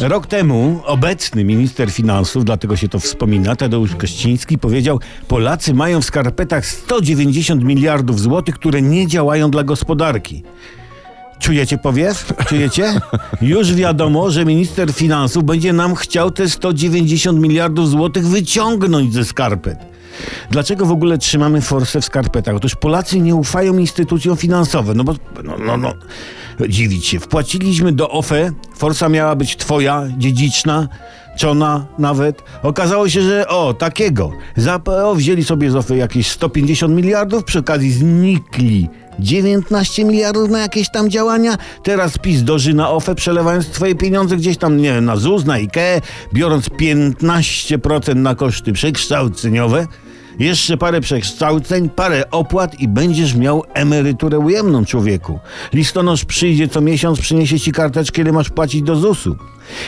Rok temu obecny minister finansów, dlatego się to wspomina, Tadeusz Kościński powiedział, Polacy mają w skarpetach 190 miliardów złotych, które nie działają dla gospodarki. Czujecie powiew? Czujecie? Już wiadomo, że minister finansów będzie nam chciał te 190 miliardów złotych wyciągnąć ze skarpet. Dlaczego w ogóle trzymamy forsę w skarpetach? Otóż Polacy nie ufają instytucjom finansowym. No bo, no, no, no, dziwić się. Wpłaciliśmy do OFE, forsa miała być twoja, dziedziczna, czona nawet. Okazało się, że o, takiego. Za PO wzięli sobie z OFE jakieś 150 miliardów, przy okazji znikli 19 miliardów na jakieś tam działania. Teraz PiS doży na OFE, przelewając twoje pieniądze gdzieś tam, nie wiem, na ZUS, na IKE, biorąc 15% na koszty przekształceniowe. Jeszcze parę przekształceń, parę opłat i będziesz miał emeryturę ujemną, człowieku. Listonosz przyjdzie co miesiąc, przyniesie ci karteczkę, ile masz płacić do ZUS-u.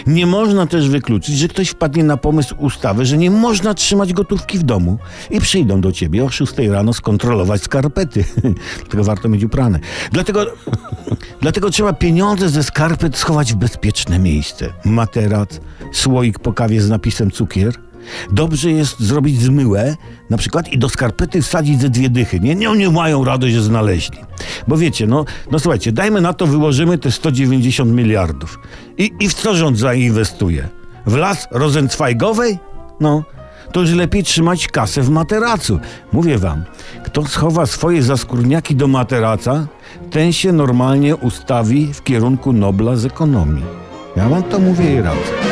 Nie można też wykluczyć, że ktoś wpadnie na pomysł ustawy, że nie można trzymać gotówki w domu i przyjdą do ciebie o 6 rano skontrolować skarpety. Tylko warto mieć uprane. Dlatego, dlatego trzeba pieniądze ze skarpet schować w bezpieczne miejsce. Materac, słoik po kawie z napisem cukier. Dobrze jest zrobić zmyłę, na przykład, i do skarpety wsadzić ze dwie dychy. Nie, nie, nie mają radość, że znaleźli. Bo wiecie, no, no słuchajcie, dajmy na to, wyłożymy te 190 miliardów. I, I w co rząd zainwestuje? W las Rosenzweigowej? No, to już lepiej trzymać kasę w materacu. Mówię wam, kto schowa swoje zaskórniaki do materaca, ten się normalnie ustawi w kierunku Nobla z ekonomii. Ja wam to mówię i radzę.